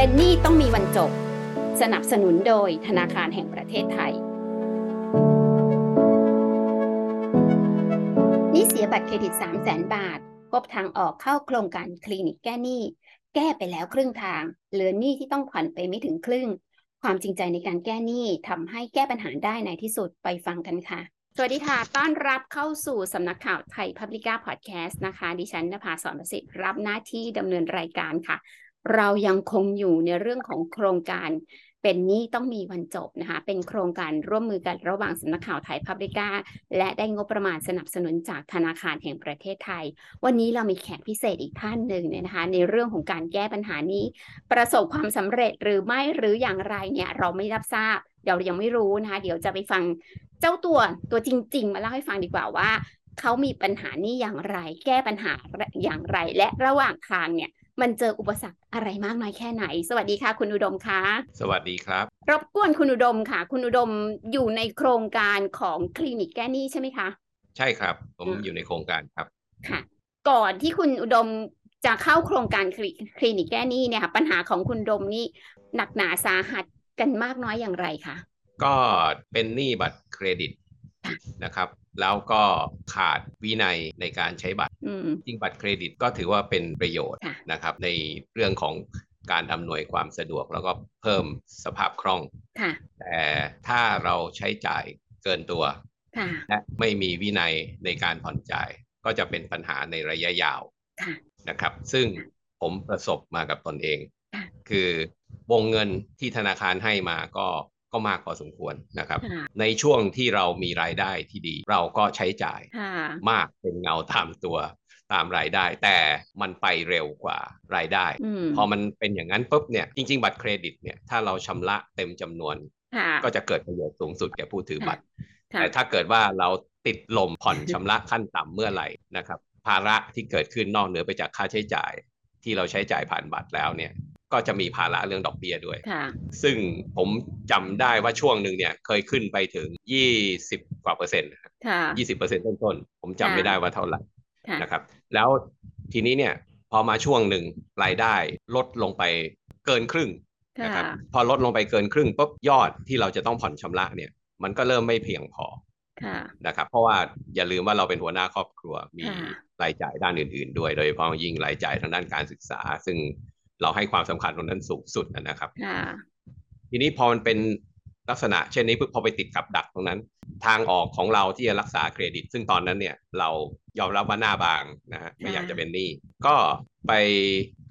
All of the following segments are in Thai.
เป็นหนี้ต้องมีวันจบ สนับสนุนโดยธนาคารแห่งประเทศไทย นี้เสียบัตรเครดิต 3 0 0แสนบาท พบทางออกเข้าโครงการคลินิกแก้หนี้ แก้ไปแล้วครึ่งทาง เหลือหนี้ที่ต้องผ่อนไปไม่ถึงครึ่ง ความจริงใจในการแก้หนี้ทำให้แก้ปัญหาได้ในที่สุดไปฟังกันค่ะสวัสดีค่ะ ต้อนรับเข้าสู่สำนักข่าวไทยพับลิก้าพอดแคสต์นะคะ ดิฉันนภาสอนประสิทธิ์รับหน้าที่ดำเนินรายการค่ะ เรายังคงอยู่ในเรื่องของโครงการเป็นนี้ต้องมีวันจบนะคะ เป็นโครงการร่วมมือกันระหว่างสำนักข่าวไทยพับลิก้า และได้งบประมาณสนับสนุนจากธนาคารแห่งประเทศไทย วันนี้เรามีแขกพิเศษอีกท่านหนึ่งเนี่ยนะคะ ในเรื่องของการแก้ปัญหานี้ ประสบความสำเร็จหรือไม่หรืออย่างไรเนี่ยเราไม่รับทราบเดี๋ยวยังไม่รู้นะคะ เดี๋ยวจะไปฟังเจ้าตัวตัวจริง ๆ มาเล่าให้ฟังดีกว่าว่าเขามีปัญหานี้อย่างไร แก้ปัญหาอย่างไร และระหว่างทางเนี่ย มันเจออุปสรรคอะไรมากน้อยแค่ไหน สวัสดีค่ะ คุณอุดมคะสวัสดีครับ รบกวนคุณอุดมค่ะ คุณอุดมอยู่ในโครงการของคลินิกแก้หนี้ใช่ไหมคะ ใช่ครับ ผมอืมอยู่ในโครงการครับค่ะ ก่อนที่คุณอุดมจะเข้าโครงการคลิคลินิกแก้หนี้เนี่ยค่ะปัญหาของคุณอุดมนี่หนักหนาสาหัสกันมากน้อยอย่างไรคะก็เป็นหนี้บัตรเครดิตนะครับ แล้วก็ขาดวินัยในการใช้บัตรอืมจริงบัตรเครดิตก็ถือว่าเป็นประโยชน์ค่ะนะครับ ในเรื่องของการอำนวยความสะดวกแล้วก็เพิ่มสภาพคล่องค่ะแต่ถ้าเราใช้จ่ายเกินตัวค่ะและไม่มีวินัยในการผ่อนจ่าย ก็จะเป็นปัญหาในระยะยาวค่ะนะครับ ซึ่งผมประสบมากับตนเองค่ะคือวงเงินที่ธนาคารให้มาก็ ก็มากพอสมควรนะครับค่ะในช่วงที่เรามีรายได้ที่ดี เราก็ใช้จ่ายค่ะมากเป็นเงาตามตัวตามรายได้ แต่มันไปเร็วกว่ารายได้อืมพอมันเป็นอย่างนั้นปุ๊บเนี่ยจริง ๆ บัตรเครดิตเนี่ยถ้าเราชำระเต็มจำนวนค่ะก็จะเกิดประโยชน์สูงสุดแก่ผู้ถือบัตรค่ะแต่ถ้าเกิดว่าเราติดลมผ่อนชำระขั้นต่ำเมื่อไหร่นะครับภาระที่เกิดขึ้นนอกเหนือไปจากค่าใช้จ่ายที่เราใช้จ่ายผ่านบัตรแล้วเนี่ย ก็จะมีภาระเรื่องดอกเบี้ยด้วยค่ะซึ่งผมจำได้ว่าช่วงหนึ่งเนี่ยเคยขึ้นไปถึง 20 กว่าเปอร์เซ็นต์ค่ะ20เปอร์เซ็นต์ต้นๆ ผมจำไม่ได้ว่าเท่าไหร่ค่ะนะครับ แล้วทีนี้เนี่ยพอมาช่วงหนึ่งรายได้ลดลงไปเกินครึ่งนะครับ พอลดลงไปเกินครึ่งปุ๊บยอดที่เราจะต้องผ่อนชำระเนี่ย มันก็เริ่มไม่เพียงพอค่ะนะครับ เพราะว่าอย่าลืมว่าเราเป็นหัวหน้าครอบครัวมีค่ะรายจ่ายด้านอื่น ๆ ด้วย โดยเฉพาะยิ่งรายจ่ายทางด้านการศึกษา ซึ่ง เราให้ความสำคัญตรงนั้นสูงสุดนะครับค่ะทีนี้พอมันเป็นลักษณะเช่นนี้ปุ๊บพอไปติดกับดักตรงนั้น ทางออกของเราที่จะรักษาเครดิต ซึ่งตอนนั้นเนี่ยเรายอมรับว่าหน้าบางนะฮะไม่อยากจะเป็นหนี้ก็ไป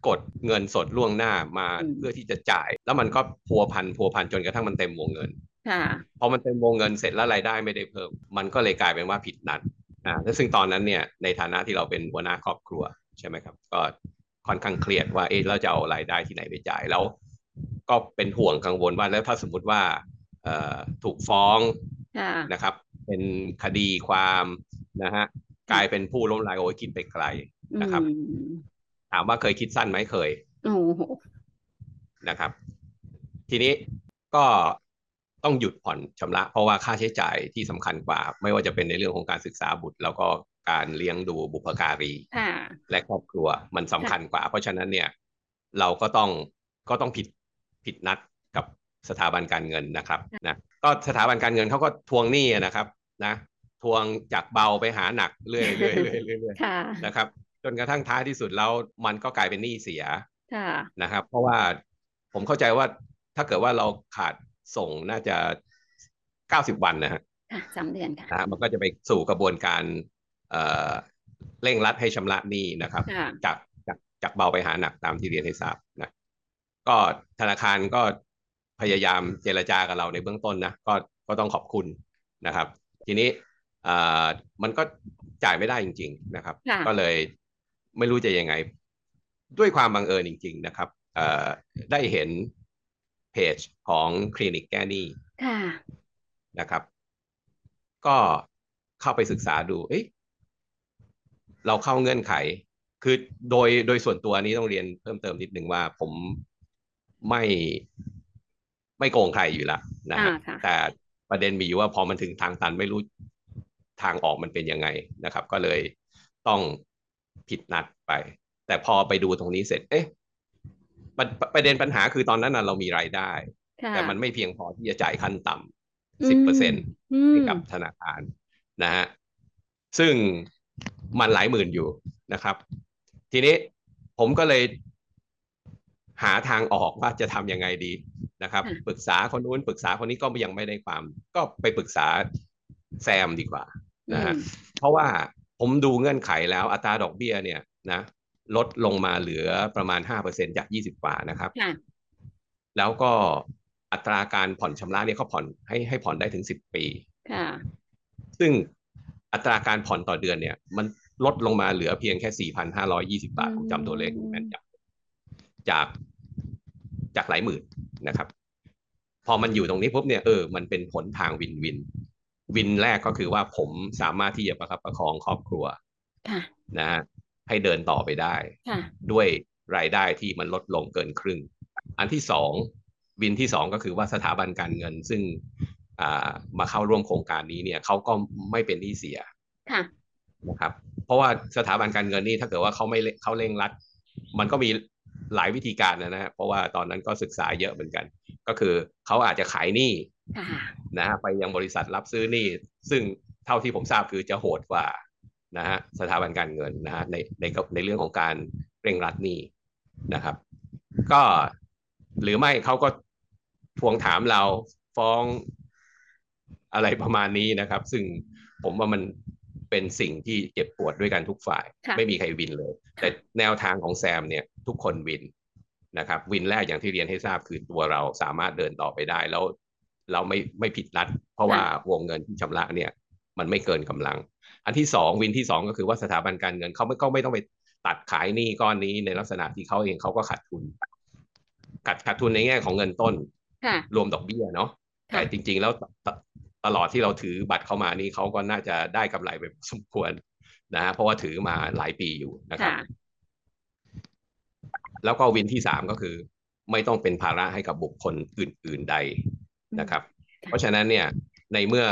กดเงินสดล่วงหน้ามาอืมเพื่อที่จะจ่าย แล้วมันก็พัวพันพัวพันจนกระทั่งมันเต็มวงเงินค่ะพอมันเต็มวงเงินเสร็จแล้วรายได้ไม่ได้เพิ่ม มันก็เลยกลายเป็นว่าผิดนัดอ่าแล้วซึ่งตอนนั้นเนี่ยในฐานะที่เราเป็นหัวหน้าครอบครัวใช่ไหมครับ ก็ ค่อนข้างเครียดว่าเอ๊ะเราจะเอารายได้ที่ไหนไปจ่ายแล้ว ก็เป็นห่วงกังวลว่าแล้วถ้าสมมุติว่าเอ่อถูกฟ้องค่ะนะครับ เป็นคดีความนะฮะกลายเป็นผู้ล้มละลายโอ้ยคิดไปไกลนะครับอืมถามว่าเคยคิดสั้นไหมเคยโอ้โหนะครับ ทีนี้ก็ ต้องหยุดผ่อนชำระ เพราะว่าค่าใช้จ่ายที่สำคัญกว่า ไม่ว่าจะเป็นในเรื่องของการศึกษาบุตร แล้วก็การเลี้ยงดูบุพการีค่ะและครอบครัวมันสำคัญกว่า เพราะฉะนั้นเนี่ยเราก็ต้องก็ต้องผิดผิดนัดกับสถาบันการเงินนะครับนะก็สถาบันการเงินเขาก็ทวงหนี้นะครับนะทวงจากเบาไปหาหนักเรื่อยๆเรื่อยๆเรื่อยๆเรื่อยค่ะๆนะครับจนกระทั่งท้ายที่สุดแล้วมันก็กลายเป็นหนี้เสียค่ะนะครับ เพราะว่าผมเข้าใจว่าถ้าเกิดว่าเราขาด ส่งน่าจะ90วันนะฮะค่ะสามเดือนค่ะนะฮะมันก็จะไปสู่กระบวนการเอ่อเร่งรัดให้ชำระหนี้นะครับค่ะจากจากจากเบาไปหาหนักตามที่เรียนให้ทราบนะก็ธนาคารก็พยายามเจรจากับเราในเบื้องต้นนะก็ก็ต้องขอบคุณนะครับ ทีนี้เอ่อมันก็จ่ายไม่ได้จริง ๆนะครับค่ะก็เลยไม่รู้จะยังไง ด้วยความบังเอิญจริง ๆ นะครับเอ่อได้เห็น เพจของคลินิกแก้หนี้ค่ะนะครับ ก็เข้าไปศึกษาดูเอ๊ะเราเข้าเงื่อนไข คือโดยโดยส่วนตัวนี้ต้องเรียนเพิ่มเติมนิดนึงว่าผมไม่ไม่โกงใครอยู่แล้วนะฮะอ่าค่ะแต่ประเด็นมีอยู่ว่าพอมันถึงทางตันไม่รู้ทางออกมันเป็นยังไงนะครับ ก็เลยต้องผิดนัดไป แต่พอไปดูตรงนี้เสร็จ เอ๊ะ ประประเด็นปัญหาคือตอนนั้นน่ะเรามีรายได้ค่ะแต่มันไม่เพียงพอที่จะจ่ายขั้นต่ำสิบเปอร์เซ็นต์อืมให้กับธนาคารนะฮะซึ่งมันหลายหมื่นอยู่นะครับ ทีนี้ผมก็เลยหาทางออกว่าจะทำยังไงดีนะครับค่ะปรึกษาคนนู้นปรึกษาคนนี้ก็ยังไม่ได้ความ ก็ไปปรึกษาแซมดีกว่านะฮะอืมเพราะว่าผมดูเงื่อนไขแล้วอัตราดอกเบี้ยเนี่ยนะ ลดลงมาเหลือประมาณ 5%จาก 20กว่านะครับค่ะแล้วก็อัตราการผ่อนชำระเนี่ยเขาผ่อนให้ให้ผ่อนได้ถึง 10 ปีค่ะซึ่งอัตราการผ่อนต่อเดือนเนี่ย มันลดลงมาเหลือเพียงแค่ 4,520 บาทผมจำตัวเลขแม่นยำจากจากหลายหมื่นนะครับ พอมันอยู่ตรงนี้ปุ๊บเนี่ยเออมันเป็นผลทางวินวิน วินแรกก็คือว่าผมสามารถที่จะประคับประคองครอบครัวค่ะนะฮะ ให้เดินต่อไปได้ค่ะด้วยรายได้ที่มันลดลงเกินครึ่ง อันที่สองวินที่สองก็คือว่าสถาบันการเงินซึ่งอ่ามาเข้าร่วมโครงการนี้เนี่ยเขาก็ไม่เป็นหนี้เสียค่ะนะครับ เพราะว่าสถาบันการเงินนี่ถ้าเกิดว่าเขาไม่เร่เขาเร่งรัด มันก็มีหลายวิธีการนะฮะเพราะว่าตอนนั้นก็ศึกษาเยอะเหมือนกัน ก็คือเขาอาจจะขายหนี้ค่ะนะฮะไปยังบริษัทรับซื้อหนี้ซึ่งเท่าที่ผมทราบคือจะโหดกว่า นะฮะสถาบันการเงินนะฮะในในในเรื่องของการเร่งรัดหนี้นะครับ ก็หรือไม่เขาก็ทวงถามเราฟ้องอะไรประมาณนี้นะครับ ซึ่งผมว่ามันเป็นสิ่งที่เจ็บปวดด้วยกันทุกฝ่ายค่ะไม่มีใครวินเลย แต่แนวทางของแซมเนี่ยทุกคนวินนะครับ วินแรกอย่างที่เรียนให้ทราบคือตัวเราสามารถเดินต่อไปได้แล้วเราไม่ไม่ผิดนัด เพราะว่าวงเงินที่ชำระเนี่ย มันไม่เกินกำลัง อันที่สองวินที่สองก็คือว่าสถาบันการเงินเขาไม่ก็ไม่ต้องไปตัดขายหนี้ก้อนนี้ในลักษณะที่เขาเองเขาก็ขาดทุนขาดขาดทุนในแง่ของเงินต้นค่ะรวมดอกเบี้ยเนาะค่ะแต่จริง ๆ แล้วตตลอดที่เราถือบัตรเข้ามานี่เขาก็น่าจะได้กำไรไปพอสมควรนะฮะเพราะว่าถือมาหลายปีอยู่นะครับค่ะแล้วก็วินที่สามก็คือ ไม่ต้องเป็นภาระให้กับบุคคลอื่น ๆใดนะครับค่ะเพราะฉะนั้นเนี่ย ในเมื่อ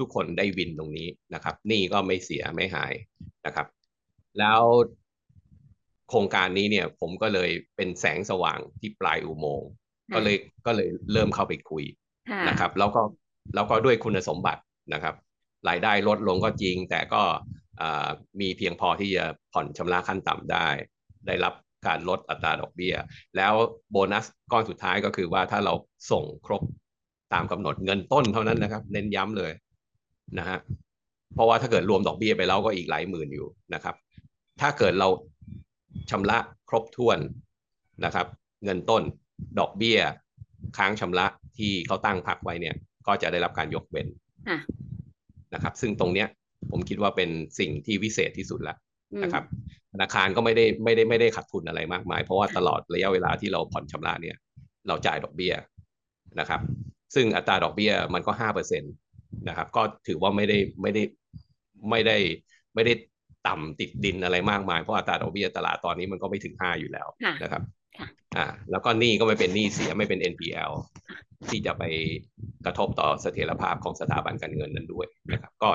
ทุกๆคนได้วินตรงนี้นะครับหนี่ก็ไม่เสียไม่หายนะครับ แล้วโครงการนี้เนี่ย ผมก็เลยเป็นแสงสว่างที่ปลายอุโมงค์ก็เลยก็เลยเริ่มเข้าไปคุยค่ะนะครับ แล้วก็แล้วก็ด้วยคุณสมบัตินะครับรายได้ลดลงก็จริง แต่ก็อ่ามีเพียงพอที่จะผ่อนชำระขั้นต่ำได้ ได้รับการลดอัตราดอกเบี้ย แล้วโบนัสก้อนสุดท้ายก็คือว่าถ้าเราส่งครบ ตามกำหนดเงินต้นเท่านั้นนะครับ เน้นย้ำเลยนะฮะเพราะว่าถ้าเกิดรวมดอกเบี้ยไปแล้วก็อีกหลายหมื่นอยู่นะครับ ถ้าเกิดเราชำระครบถ้วนนะครับ เงินต้นดอกเบี้ย ค้างชำระที่เขาตั้งพักไว้เนี่ย ก็จะได้รับการยกเว้นค่ะนะครับ ซึ่งตรงเนี้ย ผมคิดว่าเป็นสิ่งที่วิเศษที่สุดแล้วอืมนะครับธนาคารก็ไม่ได้ไม่ได้ไม่ได้ขาดทุนอะไรมากมาย เพราะว่าตลอดระยะเวลาที่เราผ่อนชำระเนี่ย เราจ่ายดอกเบี้ยนะครับ ซึ่งอัตราดอกเบี้ยมันก็ห้าเปอร์เซ็นตนะครับ ก็ถือว่าไม่ได้ไม่ได้ไม่ได้ไม่ได้ต่ำติดดินอะไรมากมาย เพราะอัตราดอกเบี้ยตลาดตอนนี้มันก็ไม่ถึงห้าอยู่แล้วค่ะนะครับค่ะอ่าแล้วก็หนี้ก็ไม่เป็นหนี้เสียไม่เป็น NPL ที่จะไปกระทบต่อเสถียรภาพของสถาบันการเงินนั้นด้วยนะครับ ก็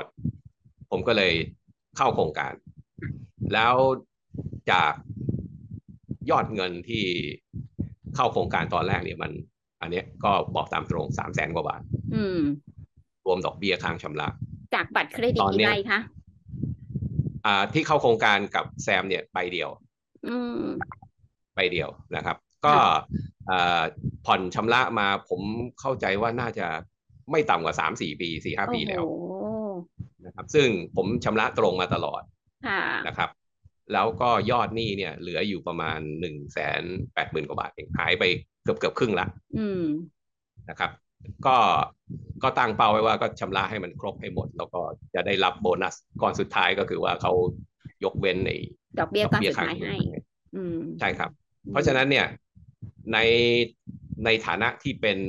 ผมก็เลยเข้าโครงการ แล้วจากยอดเงินที่เข้าโครงการตอนแรกเนี่ยมัน อันเนี้ยก็บอกตามตรงสามแสนกว่าบาทอืมรวมดอกเบี้ยค้างชำระ จากบัตรเครดิตตอนกี่เนี้ยใบคะอ่าที่เข้าโครงการกับแซมเนี่ยใบเดียวอืมใบเดียวนะครับ ก็อ่าผ่อนชำระมาผมเข้าใจว่าน่าจะไม่ต่ำกว่าสามสี่ปีสี่ห้าปีแล้วโอ้โหนะครับ ซึ่งผมชำระตรงมาตลอดค่ะนะครับแล้วก็ยอดหนี้เนี่ยเหลืออยู่ประมาณหนึ่งแสนแปดหมื่นกว่าบาทเองหายไป เกือบเกือบครึ่งละอืมนะครับ ก็ก็ตั้งเป้าไว้ว่าก็ชำระให้มันครบให้หมด แล้วก็จะได้รับโบนัสก่อนสุดท้ายก็คือว่าเขายกเว้นในดอกเบี้ยดอกก้อนเบี้ยสุดค้างท้ายชำให้ระอืมใช่ครับ เพราะฉะนั้นเนี่ยในในฐานะที่เป็น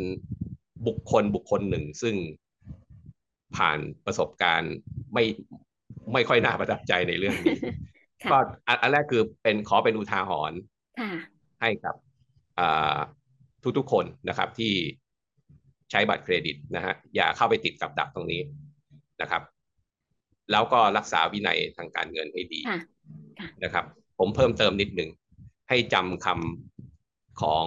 บุคคลบุคคลหนึ่ง ซึ่งผ่านประสบการณ์ไม่ไม่ค่อยน่าประทับใจในเรื่องนี้ค่ะก็อันอันแรกคือเป็นขอเป็นอุทาหรณ์ค่ะให้กับอ่า ทุกๆ คนนะครับที่ใช้บัตรเครดิตนะฮะอย่าเข้าไปติดกับดักตรงนี้นะครับ แล้วก็รักษาวินัยทางการเงินให้ดีค่ะค่ะนะครับ ผมเพิ่มเติมนิดหนึ่งให้จำคำของ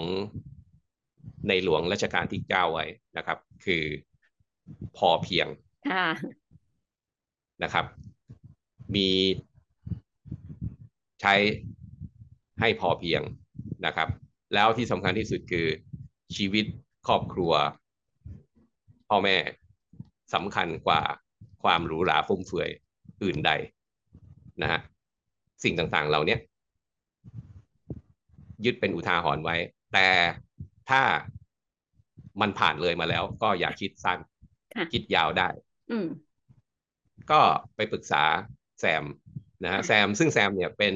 ในหลวงรัชกาลที่เก้าไว้นะครับ คือพอเพียงค่ะนะครับ มีใช้ให้พอเพียงนะครับ แล้วที่สำคัญที่สุดคือชีวิตครอบครัว พ่อแม่สำคัญกว่าความหรูหราฟุ่มเฟือยอื่นใดนะฮะสิ่งต่างๆเหล่านี้ยึดเป็นอุทาหรณ์ไว้ แต่ถ้ามันผ่านเลยมาแล้ว ก็อย่าคิดสั้นค่ะคิดยาวได้อืมก็ไปปรึกษาแซมนะฮะค่ะแซมซึ่งแซมเนี่ยเป็น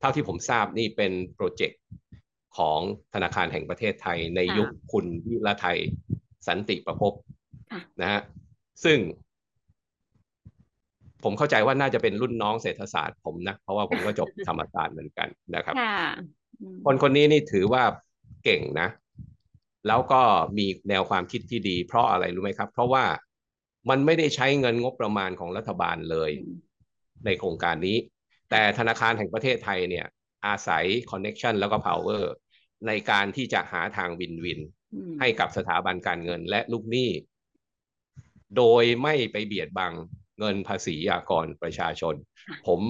เท่าที่ผมทราบนี่เป็นโปรเจกต์ ของธนาคารแห่งประเทศไทยในยุคคุณวิรไทยสันติประพบค่ะนะฮะซึ่ง ผมเข้าใจว่าน่าจะเป็นรุ่นน้องเศรษฐศาสตร์ผมนะ เพราะว่าผมก็จบธรรมศาสตร์เหมือนกันนะครับค่ะอืมคนคนนี้นี่ถือว่าเก่งนะ แล้วก็มีแนวความคิดที่ดี เพราะอะไรรู้ไหมครับ เพราะว่ามันไม่ได้ใช้เงินงบประมาณของรัฐบาลเลยอืมในโครงการนี้ แต่ธนาคารแห่งประเทศไทยเนี่ย อาศัย connection แล้วก็ power ในการที่จะหาทาง win-winอืมให้กับสถาบันการเงินและลูกหนี้ โดยไม่ไปเบียดบังเงินภาษีอากรประชาชนค่ะผม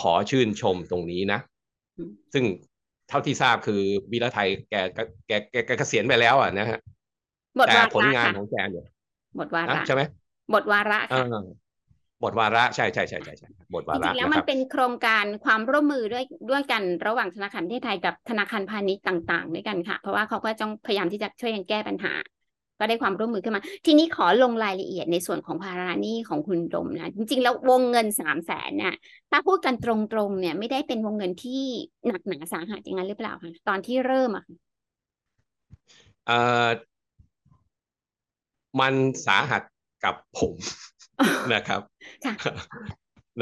ขอชื่นชมตรงนี้นะอืมซึ่งเท่าที่ทราบคือวีระไทยแกแกแกแกแกเกษียณไปแล้วอะนะฮะหมดแต่วาผลระงานค่ะของแกเนี่ยหมดวาอะระใช่ไหมหมดวาระเอค่ะอห มดวาระใช่ใช่ใช่ใช่ใช่หมดวาจระริงๆแล้วนะมัคนรับเป็นโครงการความร่วมมือด้วยด้วยกันระหว่างธนาคารประเทศไทยกับธนาคารพาณิชย์ต่างๆด้วยกันค่ะ เพราะว่าเขาก็ต้องพยายามที่จะช่วยกันแก้ปัญหา ก็ได้ความร่วมมือขึ้นมา ทีนี้ขอลงรายละเอียดในส่วนของภาระหนี้ของคุณดมนะจริงๆ แล้ววงเงินสามแสนเนี่ยถ้าพูดกันตรงๆเนี่ยไม่ได้เป็นวงเงินที่หนักหนาสาหัสอย่างนั้นหรือเปล่าคะตอนที่เริ่มอะค่ะเอ่อมันสาหัสกับผม นะครับค่ะ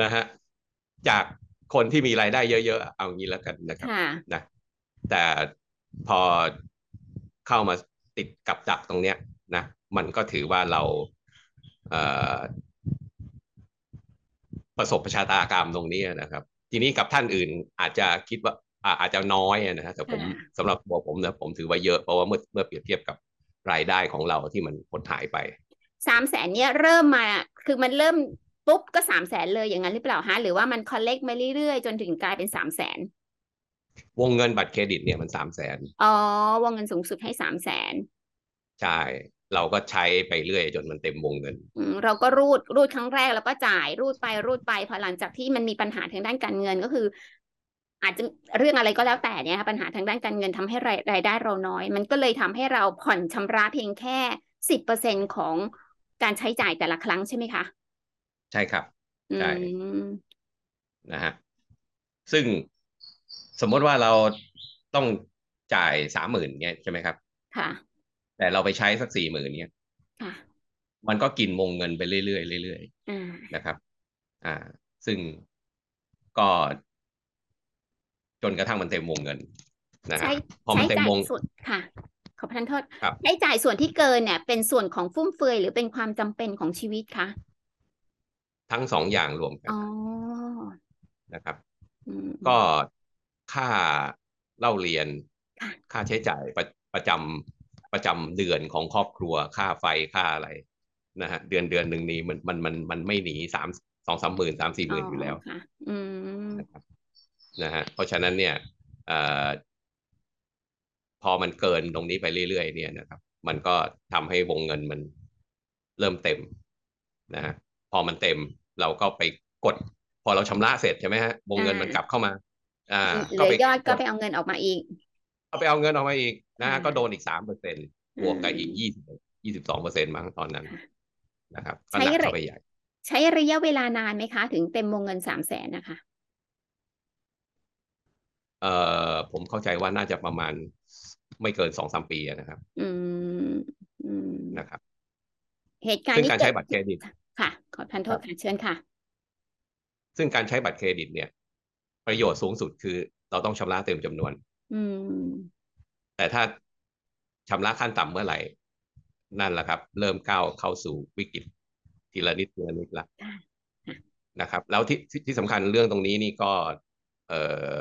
นะฮะจากคนที่มีรายได้เยอะๆ เอางี้แล้วกันนะครับค่ะนะแต่พอเข้ามาติดกับดักตรงเนี้ยนะมันก็ถือว่าเราเอ่อประสบประชาตากรรมตรงนี้นะครับ ทีนี้กับท่านอื่นอาจจะคิดว่าอ่าอาจจะน้อยนะฮะแต่ผมค่ะสำหรับตัวผมนะผมถือว่าเยอะเพราะว่าเมื่อเมื่อเปรียบเทียบกับรายได้ของเราที่มันหดหายไปสามแสนเนี่ยเริ่มมา คือมันเริ่มปุ๊บก็สามแสนเลยอย่างนั้นหรือเปล่าฮะหรือว่ามันคอลเลกมาเรื่อยๆ จนถึงกลายเป็นสามแสนวงเงินบัตรเครดิตเนี่ยมันสามแสนอ๋อ วงเงินสูงสุดให้สามแสนใช่ เราก็ใช้ไปเรื่อยจนมันเต็มวงเงินอืมเราก็รูดรูดครั้งแรกแล้วก็จ่ายรูดไปรูดไปพอหลังจากที่มันมีปัญหาทางด้านการเงินก็คือ อาจจะเรื่องอะไรก็แล้วแต่เนี่ยค่ะปัญหาทางด้านการเงินทำให้รายรายได้เราน้อย มันก็เลยทำให้เราผ่อนชำระเพียงแค่สิบเปอร์เซ็นของ การใช้จ่ายแต่ละครั้งใช่ไหมคะ ใช่ครับอืใช่มนะฮะซึ่งสมมติว่าเราต้องจ่ายสามหมื่นเนี่ยใช่ไหมครับ ค่ะ แต่เราไปใช้สักสี่หมื่นเนี่ยค่ะมันก็กินวงเงินไปเรื่อยๆเรื่อยอ่าๆนะครับ อ่า ซึ่งก็จนกระทั่งมันเต็มวงเงินนะฮะใช้พอมันใช้เต็มจ่ายวงส่วนค่ะ ขอประทานโทษครับใช้จ่ายส่วนที่เกินเนี่ย เป็นส่วนของฟุ่มเฟือยหรือเป็นความจำเป็นของชีวิตคะทั้งสองอย่างรวมกันอ๋อนะครับอืมก็ค่าเล่าเรียนค่ะค่าใช้จ่ายประประจำประจำเดือนของครอบครัว ค่าไฟค่าอะไรนะฮะเดือนเดือนหนึ่งนี้มันมันมันมันไม่หนีสามสองสามหมื่นสามสี่หมื่นอยู่แล้วค่ะอืมนะครับนะฮะเพราะฉะนั้นเนี่ยเอ่อ พอมันเกินตรงนี้ไปเรื่อยๆเนี่ยนะครับ มันก็ทำให้วงเงินมันเริ่มเต็มนะฮะพอมันเต็มเราก็ไปกด พอเราชำระเสร็จใช่ไหมฮะวงเงินมันกลับเข้ามา อ่าเหก็ลืไปอยอดก็กไปเอาเงินออกมาอีกก็ไปเอาเงินออกมาอีกนะฮะอ่าก็โดนอีกสามเปอร์เซ็นบวกกับอีกอืมยี่สิบยี่สิบสองเปอร์เซ็นต์มั้งตอนนั้นค่ะนะครับก็ใช้หนักระเข้าไปใหญ่ใช้ระยะเวลานานไหมคะ ถึงเต็มวงเงินสามแสนนะคะ เอ่อผมเข้าใจว่าน่าจะประมาณ ไม่เกินสองสามปีอะนะครับอืมอืมนะครับ เหตุการณ์ซึ่งนี้การเกิใช้ดบัตรเครดิต ค่ะ ขอประทานโทษค่ะเชิญค่ะ ซึ่งการใช้บัตรเครดิตเนี่ย ประโยชน์สูงสุดคือเราต้องชำระเต็มจำนวน อืม แต่ถ้าชำระขั้นต่ำเมื่อไหร่ นั่นแหละครับ เริ่มก้าวเข้าสู่วิกฤตทีละนิดทีละนิดละค่ะค่ะนะครับ แล้วที่ที่ที่สำคัญเรื่องตรงนี้นี่ก็ เออ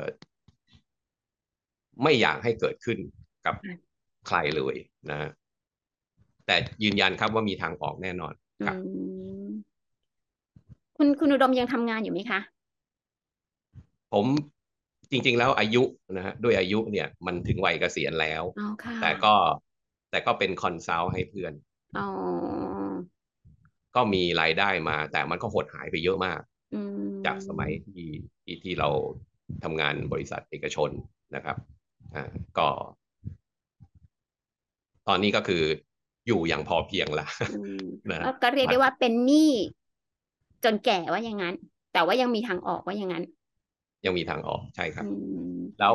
ไม่อยากให้เกิดขึ้น กับใครเลยนะ แต่ยืนยันครับว่ามีทางออกแน่นอนครับคุณคุณอุดมยังทำงานอยู่ไหมคะ ผมจริง ๆ แล้วอายุนะฮะด้วยอายุเนี่ยมันถึงวัยเกษียณแล้ว แต่ก็แต่ก็เป็นคอนซัลท์ให้เพื่อนก็มีรายได้มา แต่มันก็หดหายไปเยอะมาก จากสมัยที่ที่ที่เราทำงานบริษัทเอกชนนะครับอ่าก็ ตอนนี้ก็คืออยู่อย่างพอเพียงละนะก็เรียกได้ว่าเป็นหนี้จนแก่ว่าอย่างนั้น แต่ว่ายังมีทางออกว่าอย่างนั้น ยังมีทางออกใช่ครับ แล้ว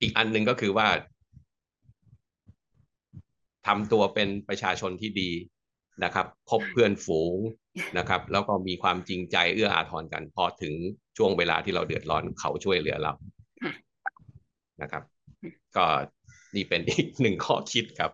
อีกอันหนึ่งก็คือว่าทำตัวเป็นประชาชนที่ดีนะครับคบเพื่อนฝูงนะครับ แล้วก็มีความจริงใจเอื้ออาทรกันพอถึงช่วงเวลาที่เราเดือดร้อนเขาช่วยเหลือเรานะครับ ก็ นี่เป็นอีกหนึ่งข้อคิดครับ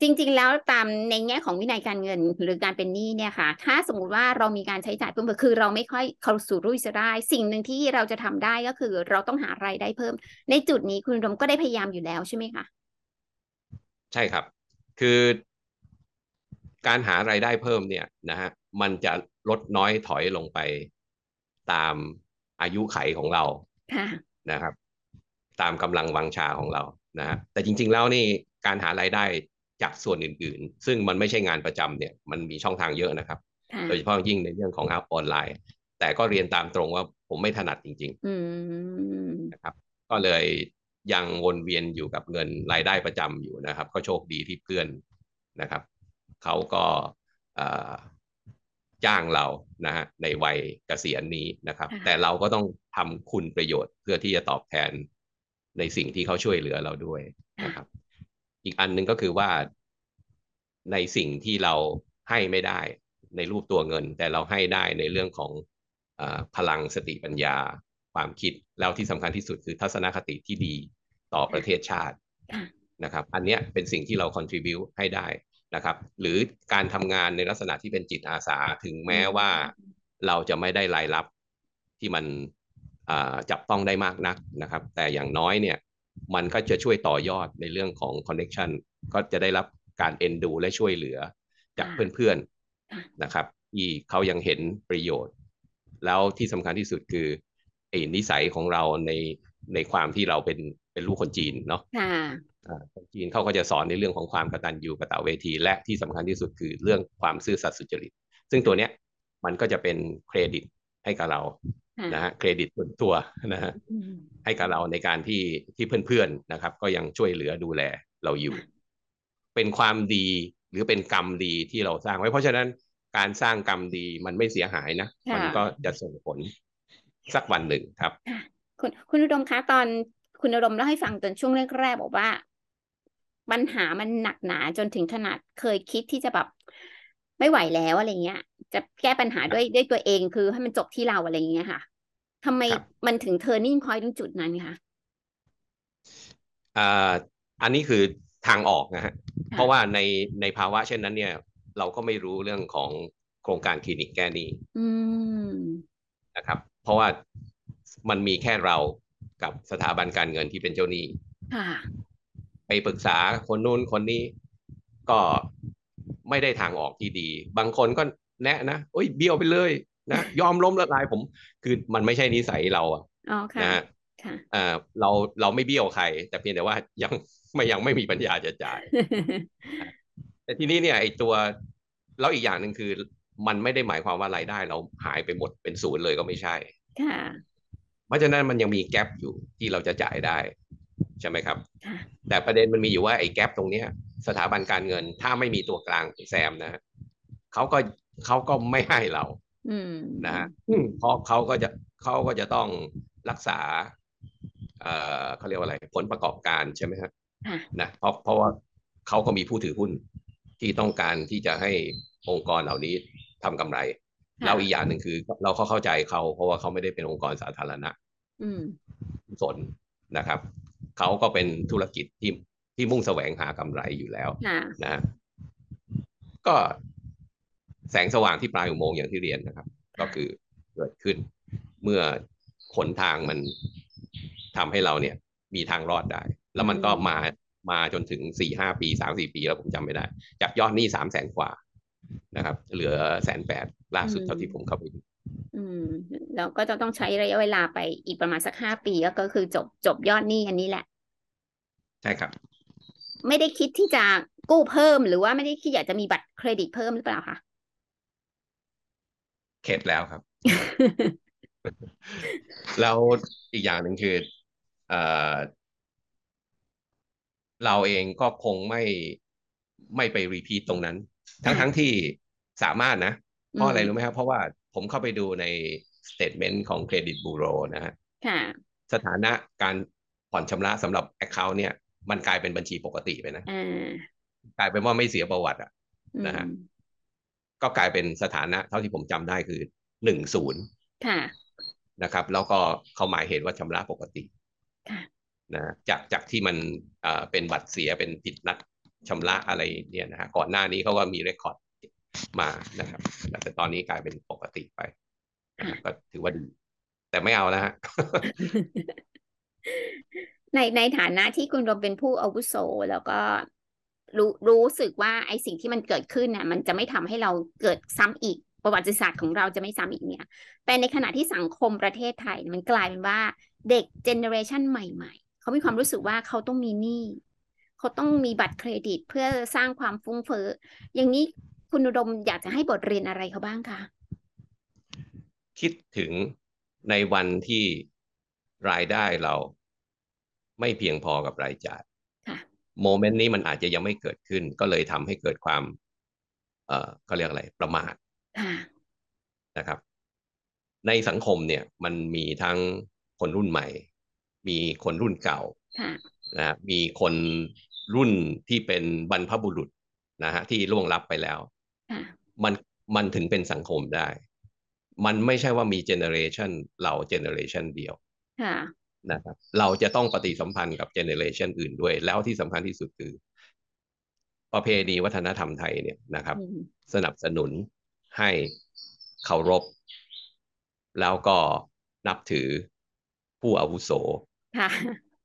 จริง ๆ แล้วตามในแง่ของวินัยการเงินหรือการเป็นหนี้เนี่ยค่ะ ถ้าสมมุติว่าเรามีการใช้จ่ายเพิ่มคือเราไม่ค่อยเข้าสู่รุ่ยสได้ สิ่งหนึ่งที่เราจะทำได้ก็คือ เราต้องหารายได้เพิ่ม ในจุดนี้คุณรมก็ได้พยายามอยู่แล้วใช่ไหมคะใช่ครับ คือการหารายได้เพิ่มเนี่ยนะฮะมันจะลดน้อยถอยลงไปตามอายุไขของเรานะครับ ตามกำลังวังชาของเรานะฮะแต่จริง ๆ แล้วนี่การหารายได้จากส่วนอื่น ๆ ซึ่งมันไม่ใช่งานประจำเนี่ยมันมีช่องทางเยอะนะครับ โดยเฉพาะยิ่งในเรื่องของอัพออนไลน์ แต่ก็เรียนตามตรงว่าผมไม่ถนัดจริงๆนะครับ ก็เลยยังวนเวียนอยู่กับเงินรายได้ประจำอยู่นะครับ ก็โชคดีที่เพื่อนนะครับเขาก็จ้างเรานะฮะในวัยเกษียณนี้นะครับ แต่เราก็ต้องทำคุณประโยชน์เพื่อที่จะตอบแทน ในสิ่งที่เขาช่วยเหลือเราด้วยนะครับ อีกอันหนึ่งก็คือว่าในสิ่งที่เราให้ไม่ได้ในรูปตัวเงิน แต่เราให้ได้ในเรื่องของอพลังสติปัญญา ความคิดแล้วที่สำคัญที่สุดคือทัศนคติที่ดีต่อประเทศชาตินะครับ อันนี้เป็นสิ่งที่เรา contribu ให้ได้นะครับ หรือการทำงานในลักษณะที่เป็นจิตอาสาถึงแม้ว่าเราจะไม่ได้รายรับที่มัน จับต้องได้มากนักนะครับ แต่อย่างน้อยเนี่ยมันก็จะช่วยต่อยอดในเรื่องของ connection ก็จะได้รับการเอ็นดูและช่วยเหลือจากเพื่อนๆนะครับที่เขายังเห็นประโยชน์ แล้วที่สำคัญที่สุดคือไอ้นิสัยของเราในในความที่เราเป็นเป็นลูกคนจีนเนาะคนจีนเขาก็จะสอนในเรื่องของความกตัญญูกตเวที และที่สำคัญที่สุดคือเรื่องความซื่อสัตย์สุจริต ซึ่งตัวเนี้ยมันก็จะเป็นเครดิตให้กับเรา นะฮะเครดิตส่วนตัวนะฮะให้กับเราในการที่ที่เพื่อนๆนะครับ ก็ยังช่วยเหลือดูแลเราอยู่ เป็นความดีหรือเป็นกรรมดีที่เราสร้างไว้เพราะฉะนั้นการสร้างกรรมดีมันไม่เสียหายนะ มันก็จะส่งผลสักวันหนึ่งครับ คุณคุณอุดมคะตอนคุณอุดมเล่าให้ฟังตอนช่วงแรกๆบอกว่าปัญหามันหนักหนาจนถึงขนาดเคยคิดที่จะแบบไม่ไหวแล้วอะไรเงี้ย จะแก้ปัญหาด้วยด้วยตัวเองคือให้มันจบที่เราอะไรเงี้ยค่ะทำไมมันถึง turning point ตรงจุดนั้นคะอ่าอันนี้คือทางออกนะฮะเพราะว่าในในภาวะเช่นนั้นเนี่ย เราก็ไม่รู้เรื่องของโครงการคลินิกแก้หนี้นะครับ เพราะว่ามันมีแค่เรากับสถาบันการเงินที่เป็นเจ้าหนี้ไปปรึกษาคนนู้นคนนี้ก็ไม่ได้ทางออกที่ดี บางคนก็ แนะนะโอ้ยเบี้ยวไปเลยนะยอมล้มละลายผม คือมันไม่ใช่นิสัยเราอะนะฮะเราเราไม่เบี้ยวใคร แต่เพียงแต่ว่ายังไม่ยังไม่มีปัญญาจะจ่าย แต่ทีนี้เนี่ยไอตัวแล้วอีกอย่างหนึ่งคือ มันไม่ได้หมายความว่ารายได้ เราหายไปหมดเป็นศูนย์เลยก็ไม่ใช่ ค่ะเพราะฉะนั้นมันยังมีแกลบอยู่ที่เราจะจ่ายได้ใช่ไหมครับ แต่ประเด็นมันมีอยู่ว่าไอ้แกลบตรงนี้สถาบันการเงินถ้าไม่มีตัวกลางแซมนะเขาก็ เขาก็ไม่ให้เรานะฮะเพราะเขาก็จะเขาก็จะต้องรักษาเอ่อเขาเรียกว่าอะไร ผลประกอบการใช่ไหมครับนะเพราะเพราะว่าเขาก็มีผู้ถือหุ้นที่ต้องการที่จะให้องค์กรเหล่านี้ทำกำไรแล้วอีกอย่างหนึ่งคือ เราเขาเข้าใจเขาเพราะว่าเขาไม่ได้เป็นองค์กรสาธารณะสนนะครับ เขาก็เป็นธุรกิจที่ที่มุ่งแสวงหากำไรอยู่แล้วนะก็ แสงสว่างที่ปลายอุโมงค์อย่างที่เรียนนะครับ ก็คือเกิดขึ้นเมื่อขนทางมันทำให้เราเนี่ย มีทางรอดได้ แล้วมันก็อืมมามาจนถึงสี่ห้าปีสามสี่ปีแล้วผมจำไม่ได้ จากยอดหนี้สามแสนกว่านะครับ เหลือแสนแปดล่าสุดเท่าที่ผมเข้าไปดูอืมแล้วก็จะต้องใช้ระยะเวลาไปอีกประมาณสักห้าปีก็คือจบจบยอดหนี้อันนี้แหละ ใช่ครับ ไม่ได้คิดที่จะกู้เพิ่มหรือว่าไม่ได้คิดอยากจะมีบัตรเครดิตเพิ่มหรือเปล่าคะ เข็ดแล้วครับ แล้วอีกอย่างหนึ่งคือเอ่อเราเองก็คงไม่ไม่ไปรีพีทตรงนั้น ทั้งทั้งที่สามารถนะ เพราะอะไรอืมรู้ไหมครับ เพราะว่าผมเข้าไปดูในสเต t เมนต์ของเครดิตบูโรนะฮะค่ะสถานะการผ่อนชำระสำหรับ Account เนี่ย มันกลายเป็นบัญชีปกติไปนะอ่ากลายเป็นว่าไม่เสียประวัติอะอืนะฮะม ก็กลายเป็นสถานะเท่าที่ผมจำได้คือหนึ่งศูนย์ค่ะนะครับ แล้วก็เขาหมายเหตุว่าชำระปกติค่ะนะจากจากที่มันเอ่อเป็นบัตรเสียเป็นผิดนัดชำระอะไรเนี่ยนะฮะก่อนหน้านี้เขาก็มีเรคคอร์ดมานะครับแต่ตอนนี้กลายเป็นปกติไปนะครับก็ถือว่าดี แต่ไม่เอาแล้วฮะในในฐานะที่คุณรมเป็นผู้อาวุโสแล้วก็ รู้รู้สึกว่าไอสิ่งที่มันเกิดขึ้นน่ะ มันจะไม่ทำให้เราเกิดซ้ำอีกประวัติศาสตร์ของเราจะไม่ซ้ำอีกเนี่ย แต่ในขณะที่สังคมประเทศไทยมันกลายเป็นว่าเด็กเจเนอเรชันใหม่ ๆ เขามีความรู้สึกว่าเขาต้องมีหนี้เขาต้องมีบัตรเครดิตเพื่อสร้างความฟุ้งเฟ้ออย่างนี้คุณอุดมอยากจะให้บทเรียนอะไรเขาบ้างคะคิดถึงในวันที่รายได้เราไม่เพียงพอกับรายจ่าย โมเมนต์นี้มันอาจจะยังไม่เกิดขึ้น ก็เลยทำให้เกิดความ เอ่อเขาเรียกอะไร ประมาทค่ะนะครับ ในสังคมเนี่ย มันมีทั้งคนรุ่นใหม่ มีคนรุ่นเก่าค่ะนะฮะมีคนรุ่นที่เป็นบรรพบุรุษนะฮะที่ล่วงลับไปแล้วค่ะมันมันถึงเป็นสังคมได้ มันไม่ใช่ว่ามีเจเนอเรชันเราเจเนอเรชันเดียวค่ะ นะครับเราจะต้องปฏิสัมพันธ์กับเจเนอเรชันอื่นด้วย แล้วที่สำคัญที่สุดคือ ประเพณีวัฒนธรรมไทยเนี่ยนะครับอืมสนับสนุนให้เคารพ แล้วก็นับถือผู้อาวุโสค่ะ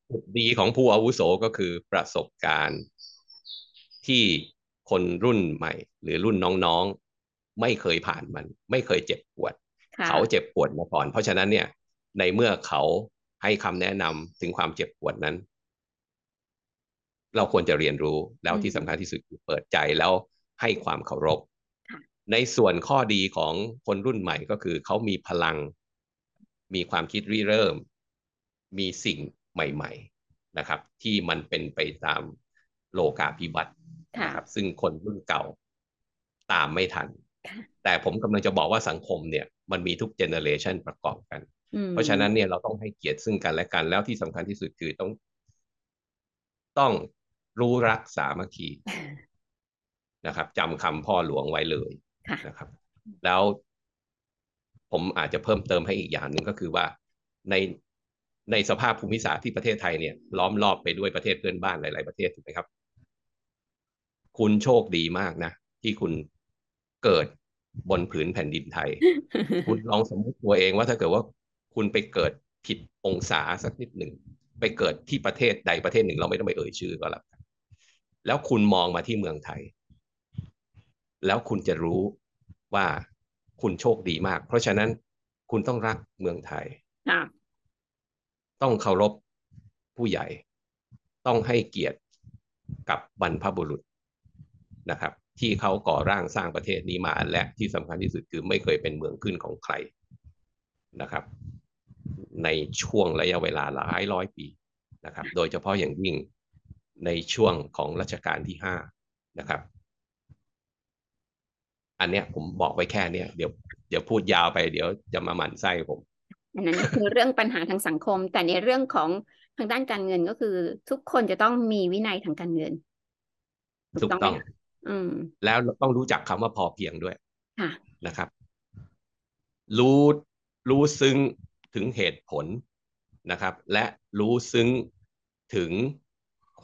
จุดดีของผู้อาวุโสก็คือประสบการณ์ ที่คนรุ่นใหม่ หรือรุ่นน้องๆ ไม่เคยผ่านมัน ไม่เคยเจ็บปวดค่ะเขาเจ็บปวดมาก่อน เพราะฉะนั้นเนี่ย ในเมื่อเขา ให้คำแนะนำถึงความเจ็บปวดนั้น เราควรจะเรียนรู้แล้วที่สำคัญที่สุดคือเปิดใจแล้วให้ความเคารพค่ะในส่วนข้อดีของคนรุ่นใหม่ก็คือเขามีพลัง มีความคิดริเริ่ม มีสิ่งใหม่ๆนะครับ ที่มันเป็นไปตามโลกาภิวัตน์ค่ะนะครับ ซึ่งคนรุ่นเก่าตามไม่ทันค่ะแต่ผมกำลังจะบอกว่าสังคมเนี่ย มันมีทุกเจเนอเรชันประกอบกันอืม เพราะฉะนั้นเนี่ยเราต้องให้เกียรติซึ่งกันและกันแล้วที่สำคัญที่สุดคือต้อง ต้องรู้รักสามัคคีนะครับจำคำพ่อหลวงไว้เลยค่ะนะครับ แล้ว ผมอาจจะเพิ่มเติมให้อีกอย่างหนึ่งก็คือว่าในในสภาพภูมิศาสตร์ที่ประเทศไทยเนี่ยล้อมรอบไปด้วยประเทศเพื่อนบ้านหลาย ๆ ประเทศถูกไหมครับ คุณโชคดีมากนะ ที่คุณเกิดบนผืนแผ่นดินไทย คุณลองสมมติตัวเองว่าถ้าเกิดว่า คุณไปเกิดผิดองศาสักนิดหนึ่ง ไปเกิดที่ประเทศใดประเทศหนึ่งเราไม่ต้องไปเอ่ยชื่อก็แล้วกันแล้วคุณมองมาที่เมืองไทย แล้วคุณจะรู้ว่าคุณโชคดีมาก เพราะฉะนั้นคุณต้องรักเมืองไทยค่ะต้องเคารพผู้ใหญ่ ต้องให้เกียรติกับบรรพบุรุษนะครับ ที่เขาก่อร่างสร้างประเทศนี้มาและที่สำคัญที่สุดคือไม่เคยเป็นเมืองขึ้นของใครนะครับ ในช่วงระยะเวลาหลายร้อยปีนะครับ โดยเฉพาะอย่างยิ่งในช่วงของรัชกาลที่ห้านะครับ อันเนี้ยผมบอกไว้แค่เนี้ยเดี๋ยวเดี๋ยวพูดยาวไปเดี๋ยวจะมาหมั่นไส้ผมอันนั้นคือเรื่องปัญหาทางสังคม แต่ในเรื่องของทางด้านการเงินก็คือ ทุกคนจะต้องมีวินัยทางการเงินถูกต้องไหมคะอืม แล้วต้องรู้จักคำว่าพอเพียงด้วย ค่ะนะครับ รู้รู้ซึ้ง ถึงเหตุผลนะครับ และรู้ซึ้งถึง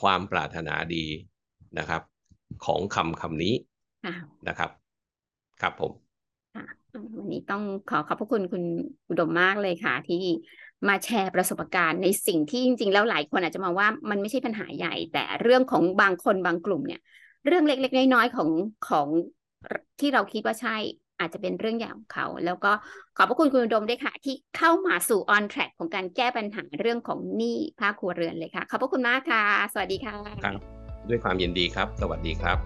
ความปรารถนาดีนะครับ ของคำคำนี้นะครับ ครับผมวันนี้ต้องขอขอบพระคุณคุณอุดมมากเลยค่ะ ที่มาแชร์ประสบการณ์ในสิ่งที่จริง ๆ แล้วหลายคนอาจจะมองว่ามันไม่ใช่ปัญหาใหญ่ แต่เรื่องของบางคนบางกลุ่มเนี่ย เรื่องเล็กๆน้อยๆของของที่เราคิดว่าใช่ อาจจะเป็นเรื่องใหญ่ของเขา แล้วก็ขอบพระคุณคุณอุดมด้วยค่ะ ที่เข้ามาสู่ on track ของการแก้ปัญหาเรื่องของหนี้ภาคครัวเรือนเลยค่ะ ขอบพระคุณมากค่ะ สวัสดีค่ะครับด้วยความยินดีครับ สวัสดีครับ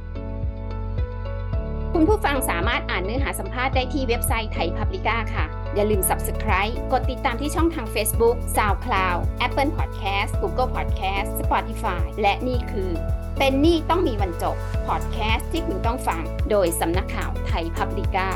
คุณผู้ฟังสามารถอ่านเนื้อหาสัมภาษณ์ได้ที่เว็บไซต์ไทยพับลิก้าค่ะ อย่าลืม Subscribe กดติดตามที่ช่องทาง Facebook SoundCloud Apple Podcast Google Podcast Spotify และนี่คือ เป็นหนี่ต้องมีวันจบ พอดแคสต์ที่คุณต้องฟัง โดยสำนักข่าวไทยพับลิก้า